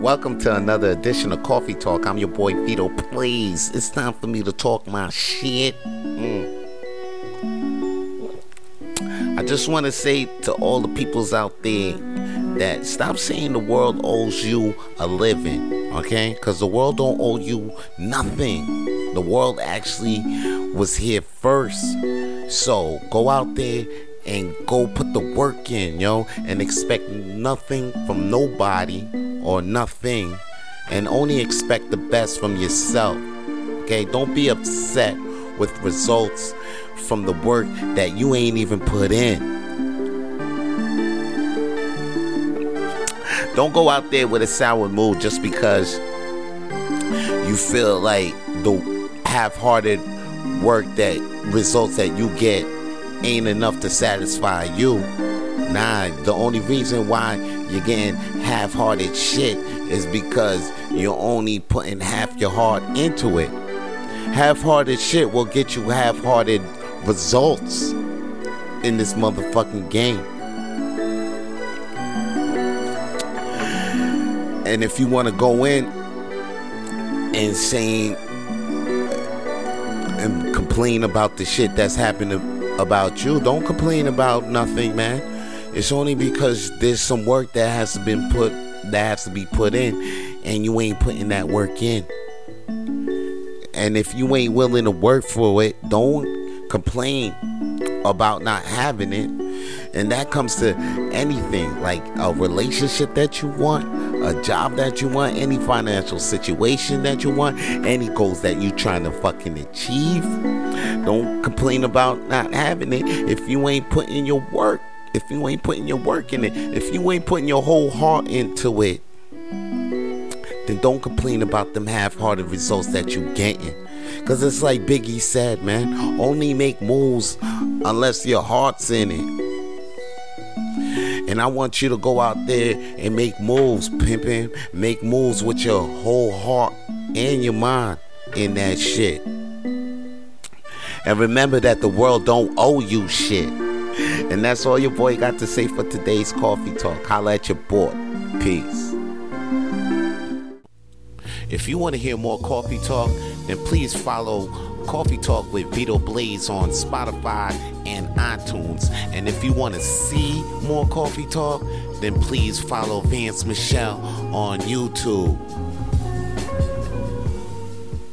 Welcome to another edition of Coffee Tawlk. I'm your boy Vito. Please, it's time for me to talk my shit. Mm. I just want to say to all the peoples out there that stop saying the world owes you a living, okay? Because the world don't owe you nothing. The world actually was here first. So go out there and go put the work in, yo, and expect nothing from nobody or nothing, and only expect the best from yourself. Okay, don't be upset with results from the work that you ain't even put in. Don't go out there with a sour mood just because you feel like the half-hearted work that results that you get ain't enough to satisfy you. Nah, the only reason why you're getting half hearted shit is because you're only putting half your heart into it. Half hearted shit will get you half hearted results in this motherfucking game. And if you want to go in and saying and complain about the shit that's happening about you. Don't complain about nothing, man. It's only because there's some work that has to been put that has to be put in, and you ain't putting that work in. And if you ain't willing to work for it, don't complain about not having it. And that comes to anything like a relationship that you want, a job that you want, any financial situation that you want, any goals that you're trying to fucking achieve. Don't complain about not having it if you ain't putting your work. If you ain't putting your work in it, if you ain't putting your whole heart into it, then don't complain about them half-hearted results that you getting. Cause it's like Biggie said, man, only make moves unless your heart's in it. And I want you to go out there and make moves, pimping. Make moves with your whole heart and your mind in that shit. And remember that the world don't owe you shit. And that's all your boy got to say for today's coffee talk. Holla at your boy. Peace. If you want to hear more coffee talk, then please follow Coffee Tawlk with Vito Blaze on Spotify and iTunes. And if you want to see more coffee talk, then please follow Vance Michelle on YouTube.